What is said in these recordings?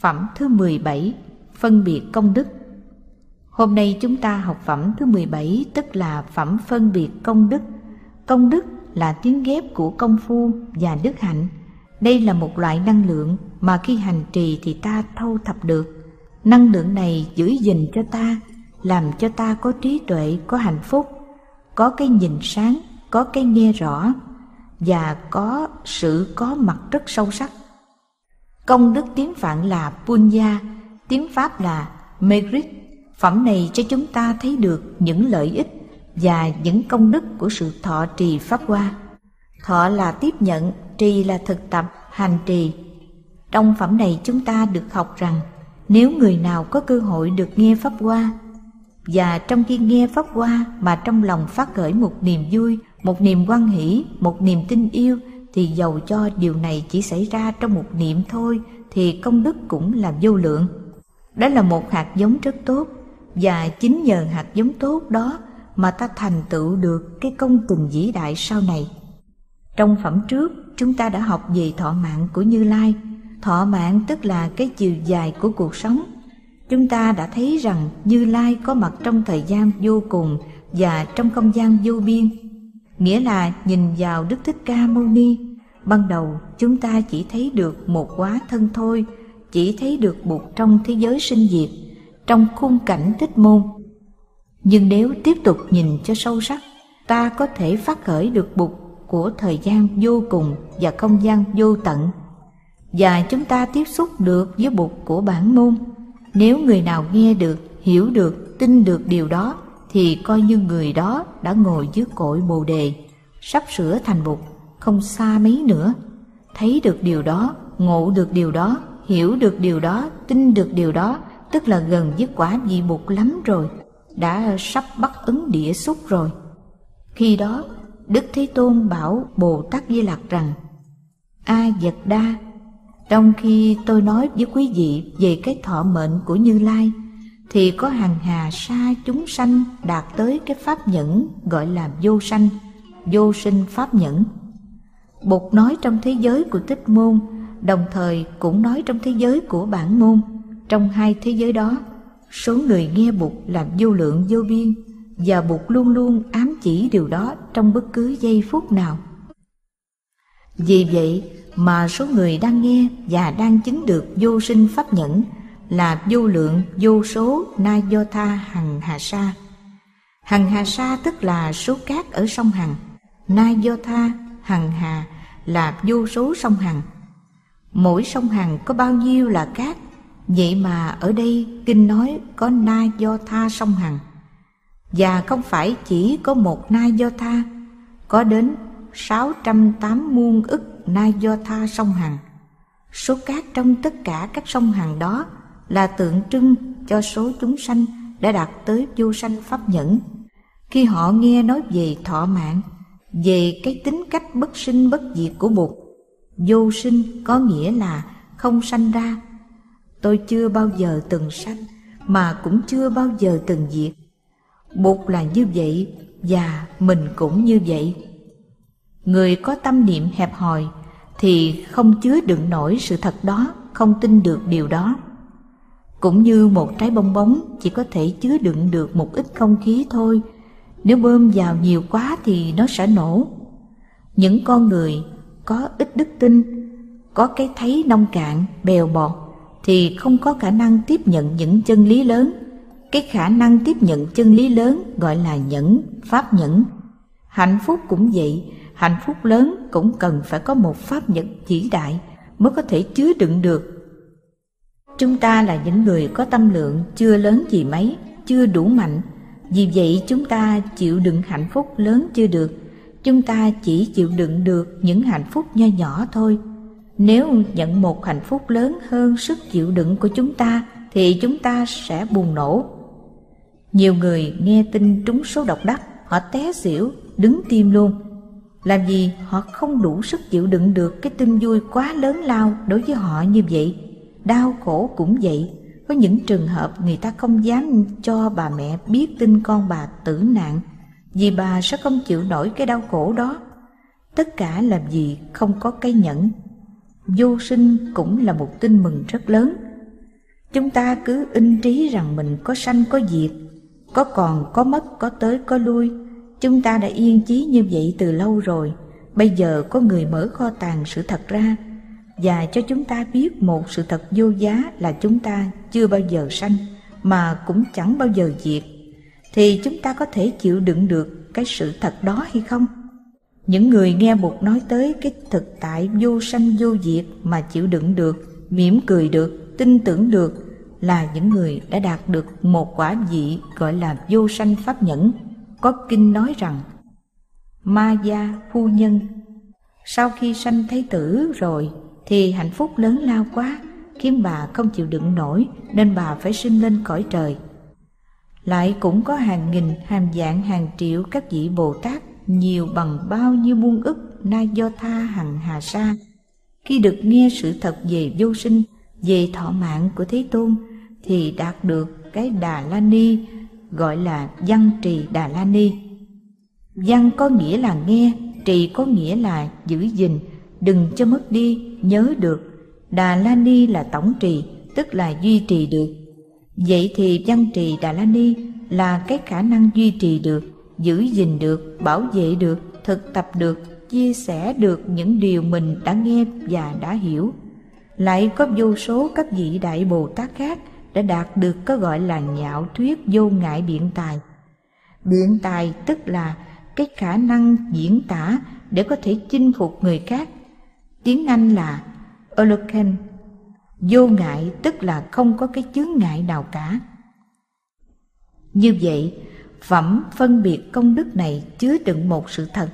Phẩm thứ 17 Phân biệt công đức Hôm nay chúng ta học phẩm thứ 17 tức là phẩm phân biệt công đức. Công đức là tiếng ghép của công phu và đức hạnh. Đây là một loại năng lượng mà khi hành trì thì ta thâu thập được. Năng lượng này giữ gìn cho ta, làm cho ta có trí tuệ, có hạnh phúc, có cái nhìn sáng, có cái nghe rõ và có sự có mặt rất sâu sắc. Công đức tiếng Phạn là Punya, tiếng Pháp là Merit. Phẩm này cho chúng ta thấy được những lợi ích và những công đức của sự thọ trì Pháp Hoa. Thọ là tiếp nhận, trì là thực tập, hành trì. Trong phẩm này chúng ta được học rằng nếu người nào có cơ hội được nghe Pháp Hoa và trong khi nghe Pháp Hoa mà trong lòng phát khởi một niềm vui, một niềm quan hỷ, một niềm tin yêu thì dầu cho điều này chỉ xảy ra trong một niệm thôi thì công đức cũng là vô lượng. Đó là một hạt giống rất tốt và chính nhờ hạt giống tốt đó mà ta thành tựu được cái công trình vĩ đại sau này. Trong phẩm trước, chúng ta đã học về thọ mạng của Như Lai. Thọ mạng tức là cái chiều dài của cuộc sống. Chúng ta đã thấy rằng Như Lai có mặt trong thời gian vô cùng và trong không gian vô biên. Nghĩa là nhìn vào Đức Thích Ca Mâu Ni, ban đầu chúng ta chỉ thấy được một quá thân thôi, chỉ thấy được một trong thế giới sinh diệt, trong khung cảnh tích môn. Nhưng nếu tiếp tục nhìn cho sâu sắc, ta có thể phát khởi được bục của thời gian vô cùng và không gian vô tận. Và chúng ta tiếp xúc được với bục của bản môn. Nếu người nào nghe được, hiểu được, tin được điều đó, thì coi như người đó đã ngồi dưới cội bồ đề, sắp sửa thành bục, không xa mấy nữa. Thấy được điều đó, ngộ được điều đó, hiểu được điều đó, tin được điều đó, tức là gần với quả vị bục lắm rồi, đã sắp bắt ứng địa xúc rồi. Khi đó, Đức Thế Tôn bảo Bồ Tát Di Lặc rằng A Vật Đa Trong khi tôi nói với quý vị về cái thọ mệnh của Như Lai Thì có hàng hà sa chúng sanh đạt tới cái pháp nhẫn gọi là vô sanh Vô sinh pháp nhẫn Bụt nói trong thế giới của tích môn Đồng thời cũng nói trong thế giới của bản môn Trong hai thế giới đó Số người nghe Bụt là vô lượng vô biên và Bụt luôn luôn ám chỉ điều đó trong bất cứ giây phút nào. Vì vậy mà số người đang nghe và đang chứng được vô sinh pháp nhẫn là vô lượng vô số na do tha hằng hà sa. Hằng hà sa tức là số cát ở sông Hằng, na do tha hằng hà là vô số sông Hằng. Mỗi sông Hằng có bao nhiêu là cát, vậy mà ở đây kinh nói có na do tha sông Hằng và không phải chỉ có một na do tha, có đến 608 muôn ức na do tha sông Hằng. Số cát trong tất cả các sông Hằng đó là tượng trưng cho số chúng sanh đã đạt tới vô sanh pháp nhẫn. Khi họ nghe nói về thọ mạng, về cái tính cách bất sinh bất diệt của Bụt, vô sinh có nghĩa là không sanh ra. Tôi chưa bao giờ từng sanh, mà cũng chưa bao giờ từng diệt Bụt là như vậy và mình cũng như vậy. Người có tâm niệm hẹp hòi thì không chứa đựng nổi sự thật đó, không tin được điều đó. Cũng như một trái bong bóng chỉ có thể chứa đựng được một ít không khí thôi, nếu bơm vào nhiều quá thì nó sẽ nổ. Những con người có ít đức tin, có cái thấy nông cạn, bèo bọt thì không có khả năng tiếp nhận những chân lý lớn. Cái khả năng tiếp nhận chân lý lớn gọi là nhẫn pháp nhẫn. Hạnh phúc cũng vậy hạnh phúc lớn cũng cần phải có một pháp nhẫn chỉ đại mới có thể chứa đựng được. Chúng ta là những người có tâm lượng chưa lớn gì mấy chưa đủ mạnh vì vậy chúng ta chịu đựng hạnh phúc lớn chưa được chúng ta chỉ chịu đựng được những hạnh phúc nho nhỏ thôi nếu nhận một hạnh phúc lớn hơn sức chịu đựng của chúng ta thì chúng ta sẽ bùng nổ nhiều người nghe tin trúng số độc đắc, họ té xỉu, đứng tim luôn. Làm gì họ không đủ sức chịu đựng được cái tin vui quá lớn lao đối với họ như vậy. Đau khổ cũng vậy. Có những trường hợp người ta không dám cho bà mẹ biết tin con bà tử nạn vì bà sẽ không chịu nổi cái đau khổ đó. Tất cả làm gì không có cái nhẫn. Vô sinh cũng là một tin mừng rất lớn Chúng ta cứ in trí rằng mình có sanh có diệt, có còn có mất có tới có lui. Chúng ta đã yên chí như vậy từ lâu rồi. Bây giờ có người mở kho tàng sự thật ra và cho chúng ta biết một sự thật vô giá là chúng ta chưa bao giờ sanh mà cũng chẳng bao giờ diệt thì chúng ta có thể chịu đựng được cái sự thật đó hay không? Những người nghe Bụt nói tới cái thực tại vô sanh vô diệt mà chịu đựng được, mỉm cười được, tin tưởng được là những người đã đạt được một quả vị gọi là vô sanh pháp nhẫn. Có kinh nói rằng Ma gia phu nhân sau khi sanh thấy tử rồi thì hạnh phúc lớn lao quá khiến bà không chịu đựng nổi nên bà phải sinh lên cõi trời. Lại cũng có hàng nghìn, hàng vạn, hàng triệu các vị Bồ Tát nhiều bằng bao nhiêu muôn ức na do tha hằng hà sa. Khi được nghe sự thật về vô sinh về thọ mạng của thế tôn thì đạt được cái đà la ni gọi là văn trì đà la ni. Văn có nghĩa là nghe trì có nghĩa là giữ gìn đừng cho mất đi nhớ được, đà la ni là tổng trì, tức là duy trì được. Vậy thì văn trì đà la ni là cái khả năng duy trì được, giữ gìn được, bảo vệ được, thực tập được, chia sẻ được những điều mình đã nghe và đã hiểu. Lại có vô số các vị đại bồ tát khác đã đạt được có gọi là nhạo thuyết vô ngại biện tài. Biện tài tức là cái khả năng diễn tả để có thể chinh phục người khác tiếng anh là eloquent. Vô ngại tức là không có cái chướng ngại nào cả. Như vậy, phẩm phân biệt công đức này chứa đựng một sự thật,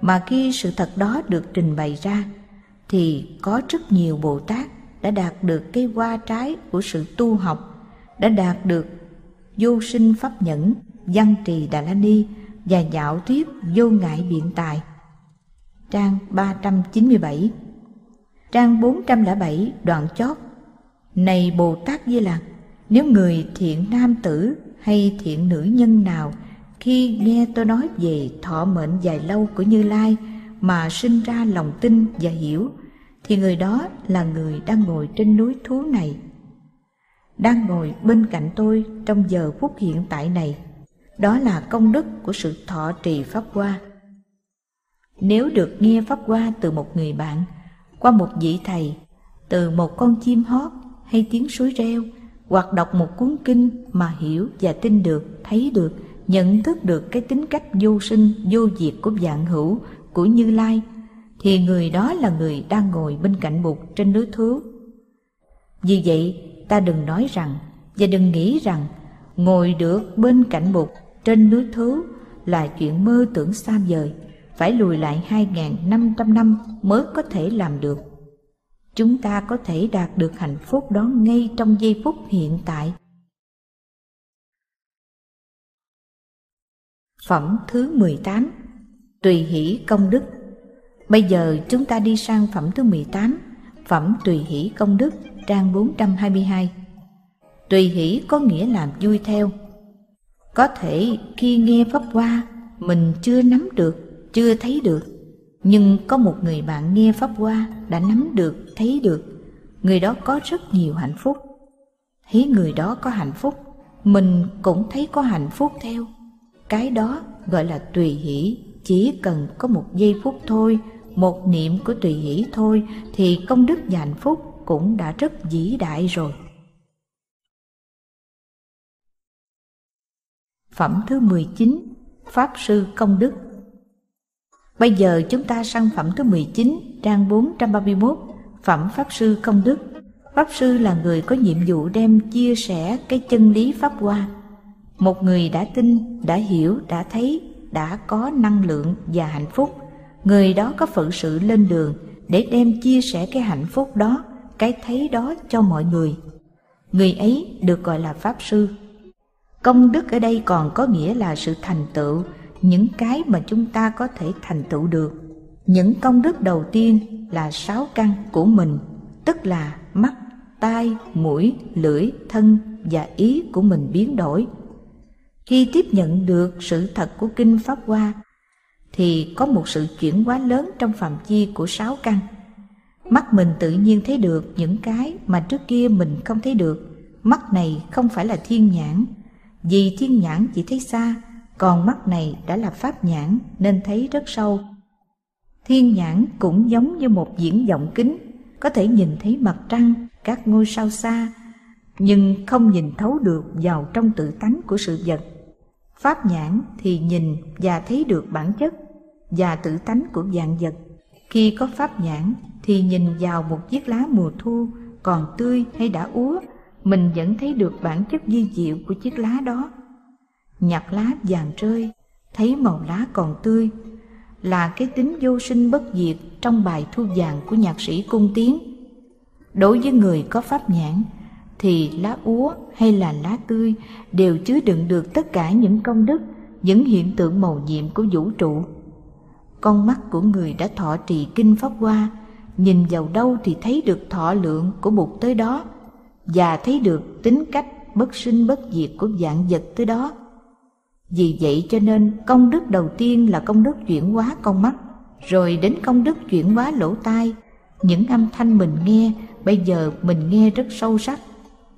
mà khi sự thật đó được trình bày ra, thì có rất nhiều bồ tát đã đạt được cái hoa trái của sự tu học, đã đạt được vô sinh pháp nhẫn, văn trì đà la ni và dạo thuyết vô ngại biện tài trang 397 trang 407 đoạn chót. Này bồ tát di lặc, nếu người thiện nam tử hay thiện nữ nhân nào khi nghe tôi nói về thọ mệnh dài lâu của Như Lai mà sinh ra lòng tin và hiểu, thì người đó là người đang ngồi trên núi thú này. Đang ngồi bên cạnh tôi trong giờ phút hiện tại này, đó là công đức của sự thọ trì pháp hoa nếu được nghe pháp hoa từ một người bạn qua một vị thầy từ một con chim hót hay tiếng suối reo hoặc đọc một cuốn kinh mà hiểu và tin được, thấy được, nhận thức được cái tính cách vô sinh, vô diệt của dạng hữu, của Như Lai, thì người đó là người đang ngồi bên cạnh Bụt trên núi thú. Vì vậy, ta đừng nói rằng và đừng nghĩ rằng ngồi được bên cạnh Bụt trên núi thú là chuyện mơ tưởng xa vời, phải lùi lại 2.500 năm mới có thể làm được. Chúng ta có thể đạt được hạnh phúc đó ngay trong giây phút hiện tại. Phẩm thứ 18 Tùy hỷ công đức. Bây giờ chúng ta đi sang phẩm thứ 18 Phẩm tùy hỷ công đức trang 422 Tùy hỷ có nghĩa là vui theo. Có thể khi nghe Pháp Hoa Mình chưa nắm được, chưa thấy được. Nhưng có một người bạn nghe pháp hoa đã nắm được, thấy được. Người đó có rất nhiều hạnh phúc. Thấy người đó có hạnh phúc, mình cũng thấy có hạnh phúc theo. Cái đó gọi là tùy hỷ. Chỉ cần có một giây phút thôi, một niệm của tùy hỷ thôi, thì công đức và hạnh phúc cũng đã rất vĩ đại rồi. Phẩm thứ 19 Pháp Sư Công Đức. Bây giờ chúng ta sang phẩm thứ 19, trang 431, Phẩm Pháp Sư Công Đức. Pháp Sư là người có nhiệm vụ đem chia sẻ cái chân lý Pháp Hoa. Một người đã tin, đã hiểu, đã thấy, đã có năng lượng và hạnh phúc. Người đó có phận sự lên đường để đem chia sẻ cái hạnh phúc đó, cái thấy đó cho mọi người. Người ấy được gọi là Pháp Sư. Công đức ở đây còn có nghĩa là sự thành tựu những cái mà chúng ta có thể thành tựu được. Những công đức đầu tiên là sáu căn của mình tức là mắt tai mũi lưỡi thân và ý của mình biến đổi. Khi tiếp nhận được sự thật của kinh pháp hoa thì có một sự chuyển hóa lớn trong phạm chi của sáu căn. Mắt mình tự nhiên thấy được những cái mà trước kia mình không thấy được. Mắt này không phải là thiên nhãn, vì thiên nhãn chỉ thấy xa, còn mắt này đã là pháp nhãn nên thấy rất sâu. Thiên nhãn cũng giống như một diễn vọng kính, có thể nhìn thấy mặt trăng, các ngôi sao xa, nhưng không nhìn thấu được vào trong tự tánh của sự vật. Pháp nhãn thì nhìn và thấy được bản chất và tự tánh của dạng vật. Khi có pháp nhãn thì nhìn vào một chiếc lá mùa thu còn tươi hay đã úa, mình vẫn thấy được bản chất di diệu của chiếc lá đó. Nhặt lá vàng rơi, thấy màu lá còn tươi, là cái tính vô sinh bất diệt trong bài thu vàng của nhạc sĩ cung tiến. Đối với người có pháp nhãn, thì lá úa hay là lá tươi đều chứa đựng được tất cả những công đức, những hiện tượng màu nhiệm của vũ trụ. Con mắt của người đã thọ trì kinh pháp hoa, nhìn vào đâu thì thấy được thọ lượng của bụt tới đó, và thấy được tính cách bất sinh bất diệt của dạng vật tới đó. Vì vậy cho nên công đức đầu tiên là công đức chuyển hóa con mắt, rồi đến công đức chuyển hóa lỗ tai. Những âm thanh mình nghe, bây giờ mình nghe rất sâu sắc.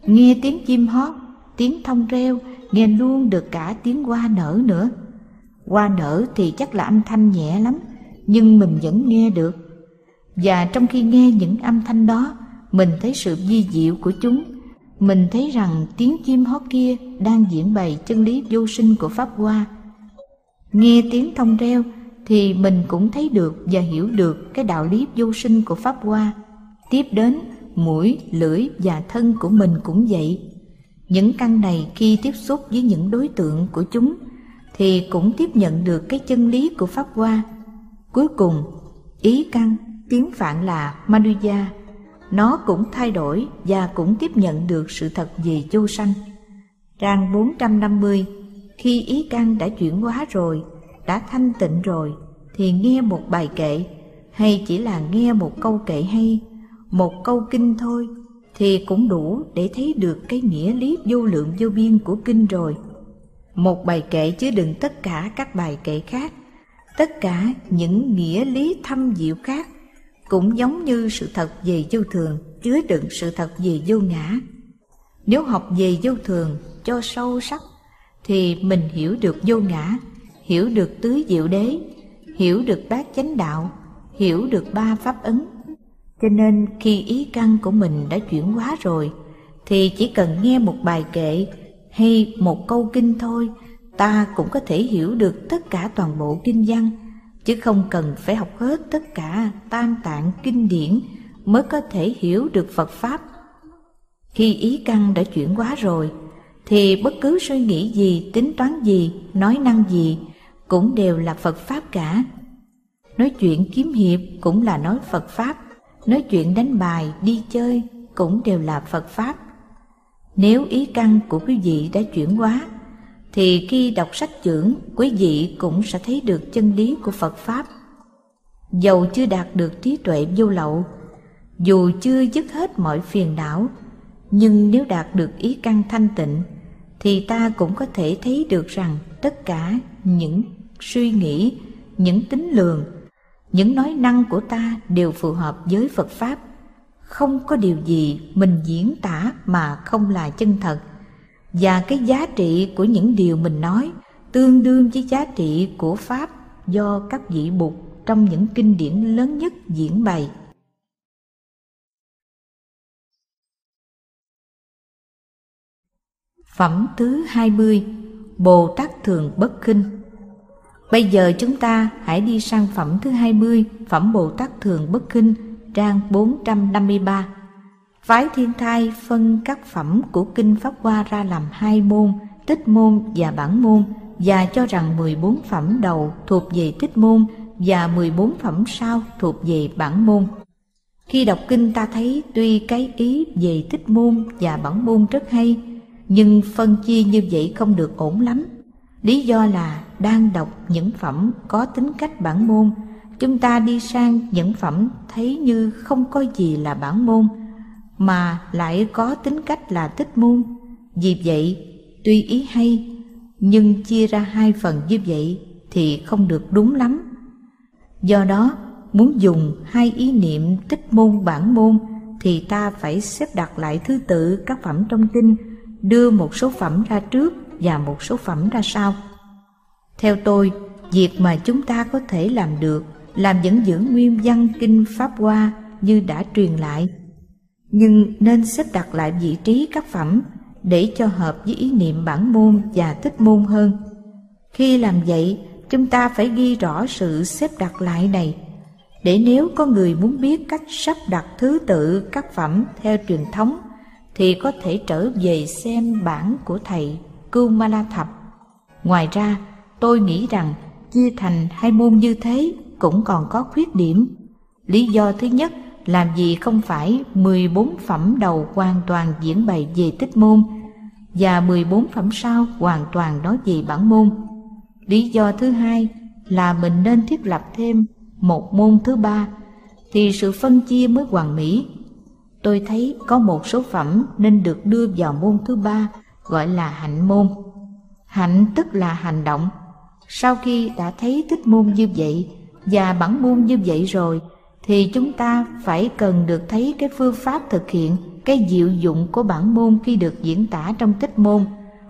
Nghe tiếng chim hót, tiếng thông reo, nghe luôn được cả tiếng hoa nở nữa. Hoa nở thì chắc là âm thanh nhẹ lắm, nhưng mình vẫn nghe được. Và trong khi nghe những âm thanh đó, mình thấy sự di diệu của chúng mình thấy rằng tiếng chim hót kia đang diễn bày chân lý vô sinh của Pháp Hoa. Nghe tiếng thông reo thì mình cũng thấy được và hiểu được cái đạo lý vô sinh của Pháp Hoa. Tiếp đến, mũi, lưỡi và thân của mình cũng vậy. Những căn này khi tiếp xúc với những đối tượng của chúng thì cũng tiếp nhận được cái chân lý của Pháp Hoa. Cuối cùng, ý căn, tiếng Phạn là Manuja nó cũng thay đổi và cũng tiếp nhận được sự thật về vô sanh. Trang 450, khi ý căn đã chuyển hóa rồi, đã thanh tịnh rồi, thì nghe một bài kệ, hay chỉ là nghe một câu kệ hay, một câu kinh thôi, thì cũng đủ để thấy được cái nghĩa lý vô lượng vô biên của kinh rồi. Một bài kệ chứa đựng tất cả các bài kệ khác, tất cả những nghĩa lý thâm diệu khác cũng giống như sự thật về vô thường, chứa đựng sự thật về vô ngã. Nếu học về vô thường cho sâu sắc, thì mình hiểu được vô ngã, hiểu được tứ diệu đế, hiểu được bát chánh đạo, hiểu được ba pháp ấn cho nên khi ý căn của mình đã chuyển hóa rồi, thì chỉ cần nghe một bài kệ hay một câu kinh thôi, ta cũng có thể hiểu được tất cả toàn bộ kinh văn chứ không cần phải học hết tất cả tam tạng kinh điển mới có thể hiểu được Phật Pháp. Khi ý căn đã chuyển hóa rồi, thì bất cứ suy nghĩ gì, tính toán gì, nói năng gì cũng đều là Phật Pháp cả. Nói chuyện kiếm hiệp cũng là nói Phật Pháp, nói chuyện đánh bài, đi chơi cũng đều là Phật Pháp. Nếu ý căn của quý vị đã chuyển hóa thì khi đọc sách trưởng quý vị cũng sẽ thấy được chân lý của Phật Pháp. Dầu chưa đạt được trí tuệ vô lậu, dù chưa dứt hết mọi phiền não, nhưng nếu đạt được ý căn thanh tịnh, thì ta cũng có thể thấy được rằng tất cả những suy nghĩ, những tính lường, những nói năng của ta đều phù hợp với Phật Pháp. Không có điều gì mình diễn tả mà không là chân thật và cái giá trị của những điều mình nói tương đương với giá trị của pháp do các vị bụt trong những kinh điển lớn nhất diễn bày. Phẩm thứ 20 Bồ Tát Thường Bất Khinh. Bây giờ chúng ta hãy đi sang phẩm thứ 20 Phẩm Bồ Tát Thường Bất Khinh, Trang 453 Phái thiên thai phân các phẩm của Kinh Pháp Hoa ra làm hai môn, tích môn và bản môn, và cho rằng 14 phẩm đầu thuộc về tích môn và 14 phẩm sau thuộc về bản môn. Khi đọc kinh ta thấy tuy cái ý về tích môn và bản môn rất hay, nhưng phân chia như vậy không được ổn lắm. Lý do là đang đọc những phẩm có tính cách bản môn, chúng ta đi sang những phẩm thấy như không có gì là bản môn, mà lại có tính cách là tích môn. Vì vậy, tuy ý hay, nhưng chia ra hai phần như vậy thì không được đúng lắm. Do đó, muốn dùng hai ý niệm tích môn bản môn thì ta phải xếp đặt lại thứ tự các phẩm trong kinh, đưa một số phẩm ra trước và một số phẩm ra sau. Theo tôi, việc mà chúng ta có thể làm được làm vẫn giữ nguyên văn kinh Pháp Hoa như đã truyền lại. Nhưng nên xếp đặt lại vị trí các phẩm để cho hợp với ý niệm bản môn và thích môn hơn. Khi làm vậy, chúng ta phải ghi rõ sự xếp đặt lại này để nếu có người muốn biết cách sắp đặt thứ tự các phẩm theo truyền thống thì có thể trở về xem bản của thầy Kumala Thập. Ngoài ra, tôi nghĩ rằng chia thành hai môn như thế cũng còn có khuyết điểm. Lý do thứ nhất làm gì không phải 14 phẩm đầu hoàn toàn diễn bày về tích môn và 14 phẩm sau hoàn toàn nói về bản môn. Lý do thứ hai là mình nên thiết lập thêm một môn thứ ba thì sự phân chia mới hoàn mỹ. Tôi thấy có một số phẩm nên được đưa vào môn thứ ba gọi là hạnh môn. Hạnh tức là hành động. Sau khi đã thấy tích môn như vậy và bản môn như vậy rồi thì chúng ta phải cần được thấy cái phương pháp thực hiện, cái diệu dụng của bản môn khi được diễn tả trong tích môn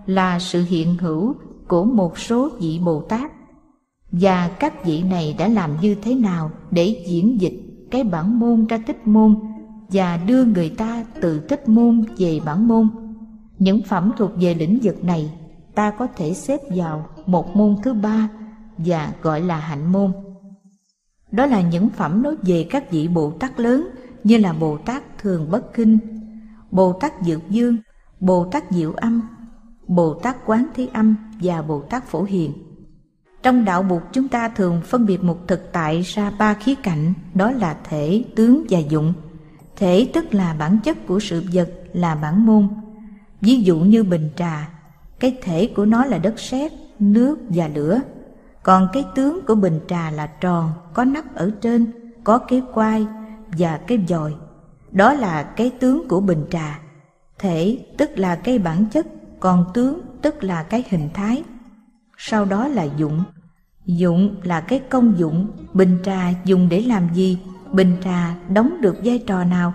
là sự hiện hữu của một số vị Bồ Tát và các vị này đã làm như thế nào để diễn dịch cái bản môn ra tích môn và đưa người ta từ tích môn về bản môn. Những phẩm thuộc về lĩnh vực này ta có thể xếp vào một môn thứ ba và gọi là hạnh môn. Đó là những phẩm nói về các vị Bồ Tát lớn như là Bồ Tát Thường Bất Kinh, Bồ Tát Dược Dương, Bồ Tát Diệu Âm, Bồ Tát Quán Thế Âm và Bồ Tát Phổ Hiền. Trong đạo Bụt chúng ta thường phân biệt một thực tại ra ba khía cạnh, đó là thể, tướng và dụng. Thể tức là bản chất của sự vật là bản môn. Ví dụ như bình trà, cái thể của nó là đất sét, nước và lửa. Còn cái tướng của bình trà là tròn, có nắp ở trên, có cái quai và cái dòi. Đó là cái tướng của bình trà. Thể tức là cái bản chất, còn tướng tức là cái hình thái. Sau đó là dụng. Dụng là cái công dụng, bình trà dùng để làm gì, bình trà đóng được vai trò nào.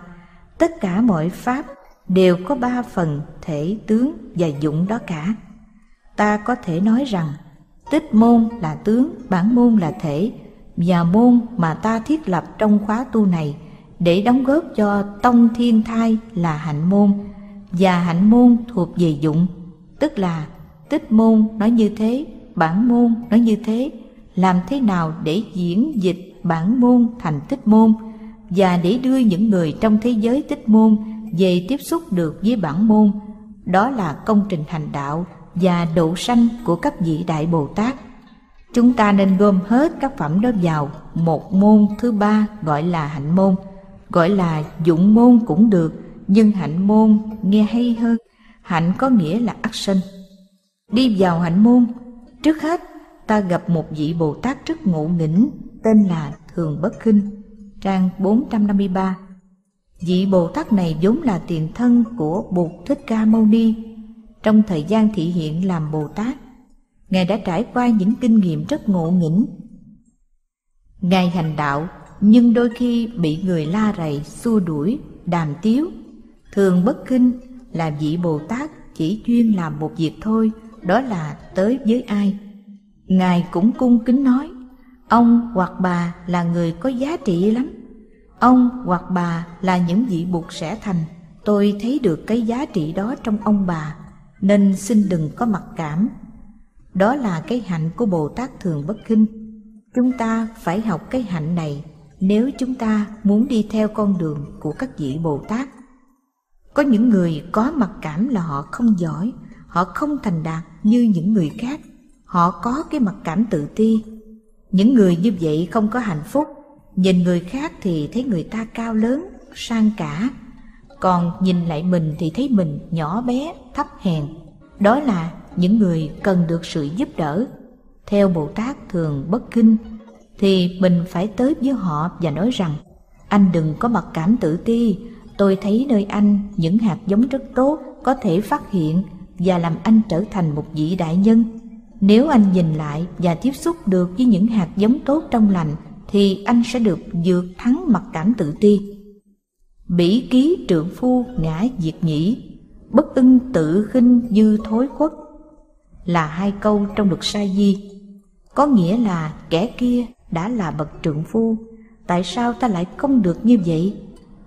Tất cả mọi pháp đều có ba phần thể tướng và dụng đó cả. Ta có thể nói rằng tích môn là tướng, bản môn là thể, và môn mà ta thiết lập trong khóa tu này để đóng góp cho tông thiên thai là hạnh môn và hạnh môn thuộc về dụng. Tức là tích môn nói như thế bản môn nói như thế. Làm thế nào để diễn dịch bản môn thành tích môn và để đưa những người trong thế giới tích môn về tiếp xúc được với bản môn? Đó là công trình hành đạo và độ sanh của các vị đại bồ tát. Chúng ta nên gom hết các phẩm đó vào một môn thứ ba gọi là hạnh môn. Gọi là dụng môn cũng được, nhưng hạnh môn nghe hay hơn. Hạnh có nghĩa là action đi vào hạnh môn. Trước hết, ta gặp một vị bồ tát rất ngộ nghĩnh, tên là thường bất khinh, trang 453 vị bồ tát này vốn là tiền thân của bụt thích ca mâu ni trong thời gian thị hiện làm bồ tát. Ngài đã trải qua những kinh nghiệm rất ngộ nghĩnh. Ngài hành đạo, nhưng đôi khi bị người la rầy, xua đuổi, đàm tiếu. Thường bất kinh là vị bồ tát chỉ chuyên làm một việc thôi, đó là tới với ai. Ngài cũng cung kính nói, ông hoặc bà là người có giá trị lắm. Ông hoặc bà là những vị bụt sẽ thành. Tôi thấy được cái giá trị đó trong ông bà nên xin đừng có mặc cảm. Đó là cái hạnh của bồ tát thường bất kinh. Chúng ta phải học cái hạnh này nếu chúng ta muốn đi theo con đường của các vị Bồ Tát. Có những người có mặc cảm là họ không giỏi, họ không thành đạt như những người khác, họ có cái mặc cảm tự ti. Những người như vậy không có hạnh phúc, nhìn người khác thì thấy người ta cao lớn, sang cả, còn nhìn lại mình thì thấy mình nhỏ bé, thấp hèn. Đó là những người cần được sự giúp đỡ. Theo Bồ Tát thường bất kinh thì mình phải tới với họ và nói rằng anh đừng có mặc cảm tự ti tôi thấy nơi anh những hạt giống rất tốt có thể phát hiện và làm anh trở thành một vị đại nhân nếu anh nhìn lại và tiếp xúc được với những hạt giống tốt trong lành thì anh sẽ được vượt thắng mặc cảm tự ti Bỉ ký trượng phu ngã diệt nhĩ, Bất ưng tự khinh dư thối khuất. Là hai câu trong luật sa di. Có nghĩa là kẻ kia đã là bậc trượng phu, Tại sao ta lại không được như vậy?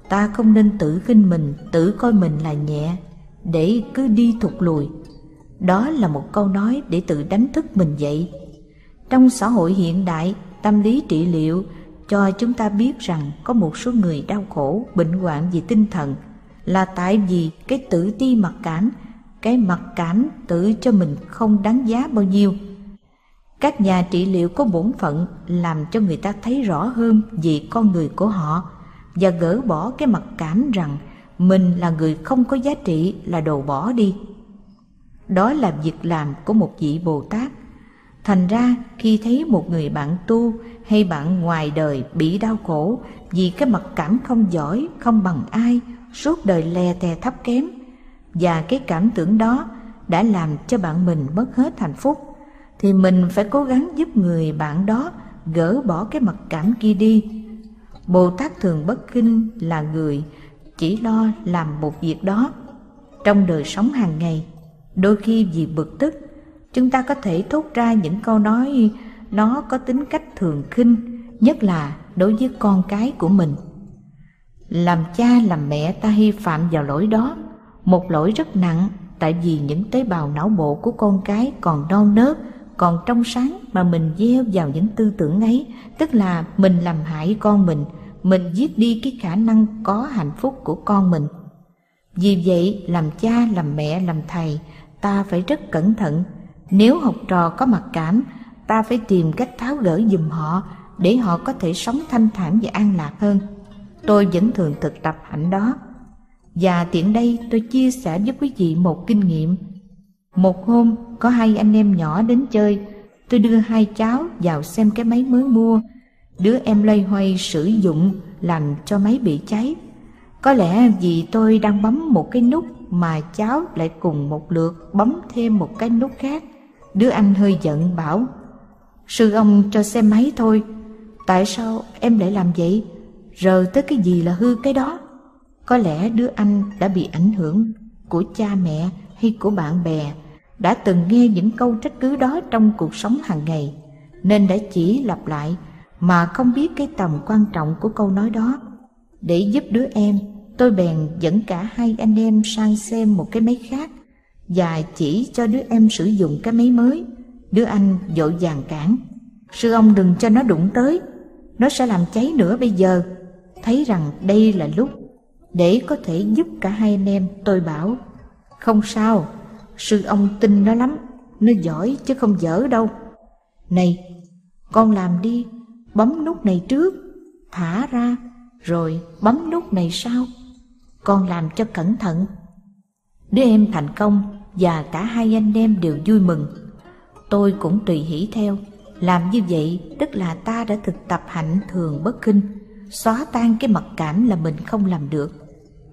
Ta không nên tự khinh mình, Tự coi mình là nhẹ, Để cứ đi thụt lùi. Đó là một câu nói để tự đánh thức mình dậy. Trong xã hội hiện đại, Tâm lý trị liệu cho chúng ta biết rằng có một số người đau khổ, bệnh hoạn vì tinh thần là tại vì cái tự ti mặc cảm, cái mặc cảm tự cho mình không đáng giá bao nhiêu. Các nhà trị liệu có bổn phận làm cho người ta thấy rõ hơn về con người của họ và gỡ bỏ cái mặc cảm rằng mình là người không có giá trị là đồ bỏ đi. Đó là việc làm của một vị Bồ Tát. Thành ra khi thấy một người bạn tu hay bạn ngoài đời bị đau khổ vì cái mặc cảm không giỏi, không bằng ai, suốt đời lè tè thấp kém và cái cảm tưởng đó đã làm cho bạn mình mất hết hạnh phúc thì mình phải cố gắng giúp người bạn đó gỡ bỏ cái mặc cảm kia đi. Bồ Tát thường bất kinh là người chỉ lo làm một việc đó trong đời sống hàng ngày. Đôi khi vì bực tức, chúng ta có thể thốt ra những câu nói nó có tính cách thường khinh, nhất là đối với con cái của mình. Làm cha làm mẹ ta hy phạm vào lỗi đó, một lỗi rất nặng tại vì những tế bào não bộ của con cái còn non nớt, còn trong sáng mà mình gieo vào những tư tưởng ấy, tức là mình làm hại con mình, mình giết đi cái khả năng có hạnh phúc của con mình. Vì vậy, làm cha, làm mẹ, làm thầy, ta phải rất cẩn thận. Nếu học trò có mặc cảm, ta phải tìm cách tháo gỡ giùm họ để họ có thể sống thanh thản và an lạc hơn. Tôi vẫn thường thực tập hạnh đó. Và tiện đây tôi chia sẻ với quý vị một kinh nghiệm. Một hôm có hai anh em nhỏ đến chơi, tôi đưa hai cháu vào xem cái máy mới mua. Đứa em lây hoay sử dụng làm cho máy bị cháy. Có lẽ vì tôi đang bấm một cái nút mà cháu lại cùng một lượt bấm thêm một cái nút khác. Đứa anh hơi giận, bảo, Sư ông cho xem máy thôi, Tại sao em lại làm vậy? Rờ tới cái gì là hư cái đó? Có lẽ đứa anh đã bị ảnh hưởng Của cha mẹ hay của bạn bè Đã từng nghe những câu trách cứ đó Trong cuộc sống hàng ngày, Nên đã chỉ lặp lại Mà không biết cái tầm quan trọng của câu nói đó. Để giúp đứa em, Tôi bèn dẫn cả hai anh em sang xem một cái máy khác và chỉ cho đứa em sử dụng cái máy mới. Đứa anh vội vàng cản, Sư ông đừng cho nó đụng tới, Nó sẽ làm cháy nữa bây giờ. Thấy rằng đây là lúc Để có thể giúp cả hai anh em, Tôi bảo, Không sao, Sư ông tin nó lắm, Nó giỏi chứ không dở đâu. Này, Con làm đi, Bấm nút này trước, Thả ra, Rồi bấm nút này sau, Con làm cho cẩn thận. Đứa em thành công và cả hai anh em đều vui mừng. Tôi cũng tùy hỷ theo. Làm như vậy tức là ta đã thực tập hạnh thường bất kinh xóa tan cái mặc cảm là mình không làm được.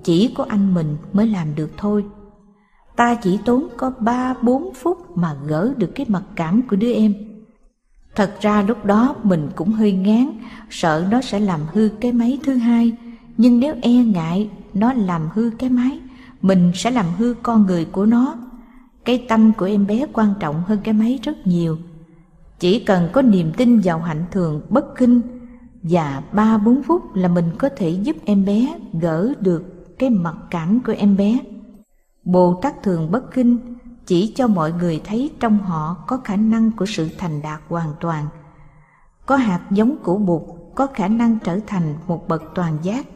Chỉ có anh mình mới làm được thôi. Ta chỉ tốn có ba, bốn phút mà gỡ được cái mặc cảm của đứa em. Thật ra lúc đó mình cũng hơi ngán, sợ nó sẽ làm hư cái máy thứ hai. Nhưng nếu e ngại nó làm hư cái máy, mình sẽ làm hư con người của nó cái tâm của em bé quan trọng hơn cái máy rất nhiều. Chỉ cần có niềm tin vào hạnh thường bất kinh và ba bốn phút là mình có thể giúp em bé gỡ được cái mặc cảm của em bé. Bồ tát thường bất kinh chỉ cho mọi người thấy trong họ có khả năng của sự thành đạt hoàn toàn. Có hạt giống của bụt có khả năng trở thành một bậc toàn giác.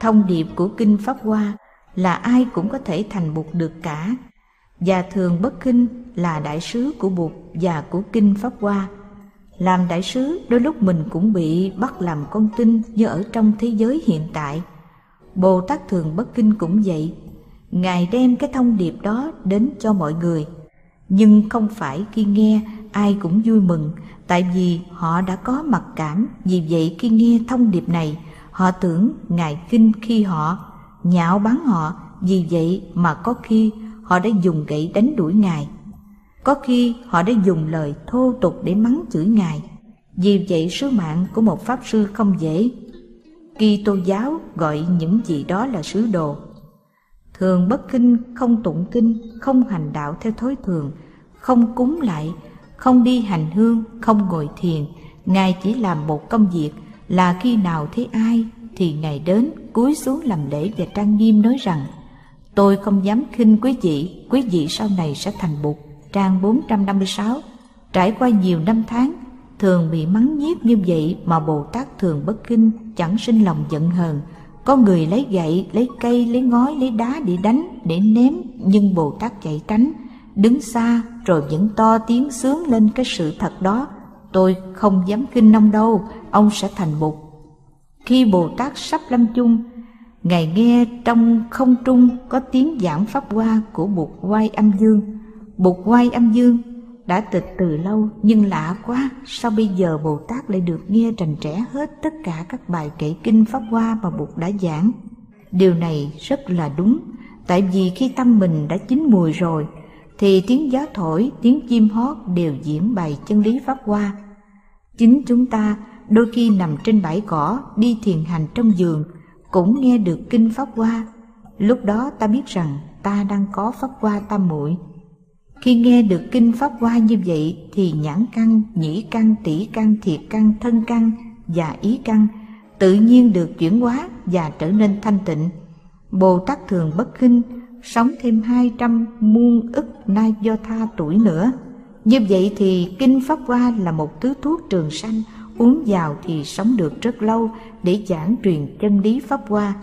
Thông điệp của kinh pháp hoa là ai cũng có thể thành bụt được cả và thường bất kinh là đại sứ của Bụt và của Kinh Pháp Hoa. Làm đại sứ đôi lúc mình cũng bị bắt làm con tin như ở trong thế giới hiện tại. Bồ Tát Thường Bất Kinh cũng vậy. Ngài đem cái thông điệp đó đến cho mọi người. Nhưng không phải khi nghe ai cũng vui mừng tại vì họ đã có mặc cảm. Vì vậy khi nghe thông điệp này họ tưởng Ngài kinh khi họ, nhạo báng họ. Vì vậy mà có khi họ đã dùng gậy đánh đuổi Ngài. Có khi họ đã dùng lời thô tục để mắng chửi Ngài. Vì vậy sứ mạng của một Pháp Sư không dễ. Kitô giáo gọi những gì đó là sứ đồ. Thường bất kinh, không tụng kinh, không hành đạo theo thói thường, không cúng lại, không đi hành hương, không ngồi thiền. Ngài chỉ làm một công việc là khi nào thấy ai thì Ngài đến cúi xuống làm lễ và trang nghiêm nói rằng Tôi không dám khinh quý vị, quý vị sau này sẽ thành bụt. Trang 456 Trải qua nhiều năm tháng, thường bị mắng nhiếc như vậy mà Bồ Tát thường bất kinh, chẳng sinh lòng giận hờn. Có người lấy gậy, lấy cây, lấy ngói, lấy đá để đánh, để ném, nhưng Bồ Tát chạy tránh, đứng xa rồi vẫn to tiếng sướng lên cái sự thật đó. Tôi không dám kinh ông đâu, ông sẽ thành bụt. Khi Bồ Tát sắp lâm chung, Ngài nghe trong không trung có tiếng giảng pháp hoa của Bụt Quay Âm Dương. Bụt Quay Âm Dương đã tịch từ lâu nhưng lạ quá sao bây giờ Bồ Tát lại được nghe trành trẻ hết tất cả các bài kể kinh Pháp Hoa mà Bụt đã giảng. Điều này rất là đúng, tại vì khi tâm mình đã chín mùi rồi, thì tiếng gió thổi, tiếng chim hót đều diễn bày chân lý Pháp Hoa. Chính chúng ta đôi khi nằm trên bãi cỏ, đi thiền hành trong giường, cũng nghe được kinh Pháp Hoa. Lúc đó ta biết rằng ta đang có Pháp Hoa tam muội khi nghe được kinh Pháp Hoa như vậy thì nhãn căn, nhĩ căn, tỷ căn, thiệt căn, thân căn và ý căn tự nhiên được chuyển hóa và trở nên thanh tịnh. Bồ Tát thường bất khinh, sống thêm hai trăm muôn ức na do tha tuổi nữa. Như vậy thì kinh Pháp Hoa là một thứ thuốc trường sanh, uống vào thì sống được rất lâu để giảng truyền chân lý Pháp Hoa.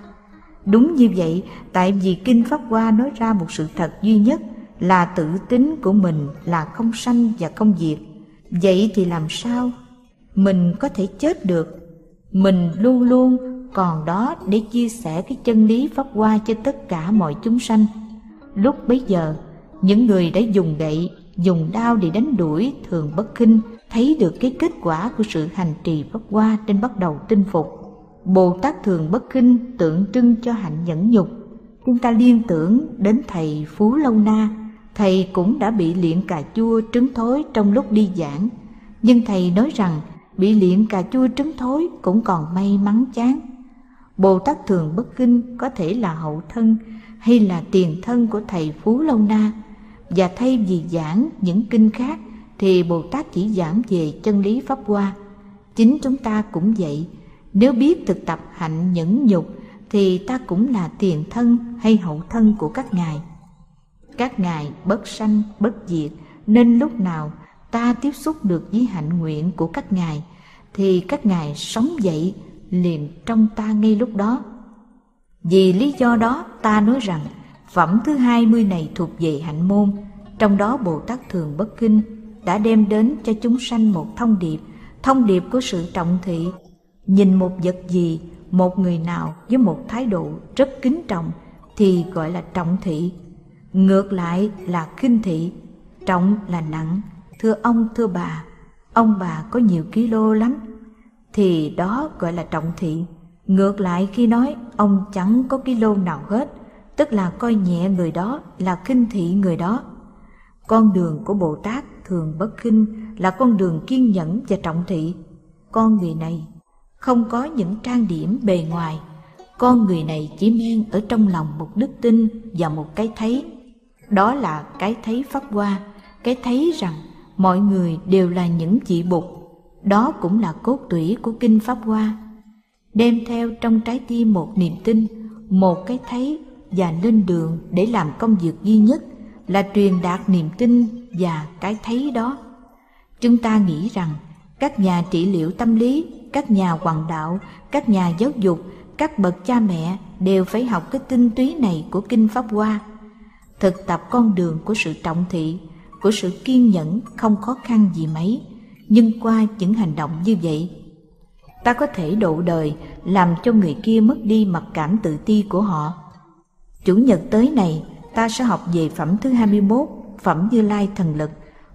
Đúng như vậy, tại vì kinh Pháp Hoa nói ra một sự thật duy nhất là tự tính của mình là không sanh và không diệt. Vậy thì làm sao? Mình có thể chết được. Mình luôn luôn còn đó để chia sẻ cái chân lý pháp hoa cho tất cả mọi chúng sanh. Lúc bấy giờ những người đã dùng gậy dùng đao để đánh đuổi thường bất khinh thấy được cái kết quả của sự hành trì bất qua nên bắt đầu tinh phục. Bồ tát thường bất khinh tượng trưng cho hạnh nhẫn nhục. Chúng ta liên tưởng đến thầy phú lâu na. Thầy cũng đã bị liện cà chua trứng thối trong lúc đi giảng. Nhưng thầy nói rằng, bị liện cà chua trứng thối cũng còn may mắn chán. Bồ tát thường bất kinh có thể là hậu thân hay là tiền thân của thầy phú lâu na. Và thay vì giảng những kinh khác thì bồ tát chỉ giảng về chân lý pháp hoa. Chính chúng ta cũng vậy. Nếu biết thực tập hạnh nhẫn nhục, thì ta cũng là tiền thân hay hậu thân của các ngài. Các ngài bất sanh, bất diệt, nên lúc nào ta tiếp xúc được với hạnh nguyện của các ngài, thì các ngài sống dậy liền trong ta ngay lúc đó. Vì lý do đó, ta nói rằng, phẩm thứ hai mươi này thuộc về hạnh môn, trong đó bồ tát thường bất kinh đã đem đến cho chúng sanh một thông điệp. Thông điệp của sự trọng thị. Nhìn một vật gì một người nào với một thái độ rất kính trọng thì gọi là trọng thị. Ngược lại là khinh thị, trọng là nặng, thưa ông thưa bà, ông bà có nhiều kilo lắm, thì đó gọi là trọng thị. Ngược lại khi nói ông chẳng có kilo nào hết, tức là coi nhẹ người đó là khinh thị người đó. Con đường của Bồ Tát thường bất khinh là con đường kiên nhẫn và trọng thị. Con người này không có những trang điểm bề ngoài, con người này chỉ mang ở trong lòng một đức tin và một cái thấy. Đó là cái thấy pháp hoa cái thấy rằng mọi người đều là những chị bục đó cũng là cốt tủy của kinh pháp hoa. Đem theo trong trái tim một niềm tin một cái thấy và lên đường để làm công việc duy nhất là truyền đạt niềm tin và cái thấy đó. Chúng ta nghĩ rằng các nhà trị liệu tâm lý, các nhà hoàng đạo, các nhà giáo dục, các bậc cha mẹ đều phải học cái tinh túy này của kinh pháp hoa. Thực tập con đường của sự trọng thị, của sự kiên nhẫn không khó khăn gì mấy, nhưng qua những hành động như vậy, ta có thể độ đời, làm cho người kia mất đi mặc cảm tự ti của họ. Chủ nhật tới này ta sẽ học về phẩm thứ 21 phẩm Như Lai thần lực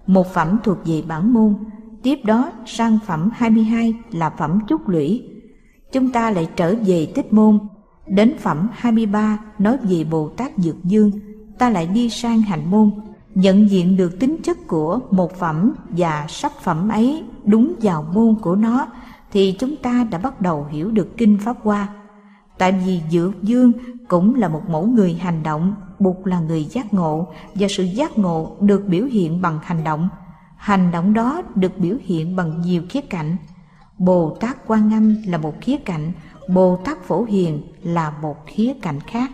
một phẩm thuộc về bản môn tiếp đó sang phẩm 22 là phẩm chúc lũy chúng ta lại trở về tích môn đến phẩm 23 nói về Bồ Tát Dược Dương ta lại đi sang hành môn nhận diện được tính chất của một phẩm và sắc phẩm ấy đúng vào môn của nó thì chúng ta đã bắt đầu hiểu được kinh Pháp Hoa. Tại vì Dược Dương cũng là một mẫu người hành động, Bụt là người giác ngộ và sự giác ngộ được biểu hiện bằng hành động. Hành động đó được biểu hiện bằng nhiều khía cạnh. Bồ Tát Quan Âm là một khía cạnh, Bồ Tát Phổ Hiền là một khía cạnh khác.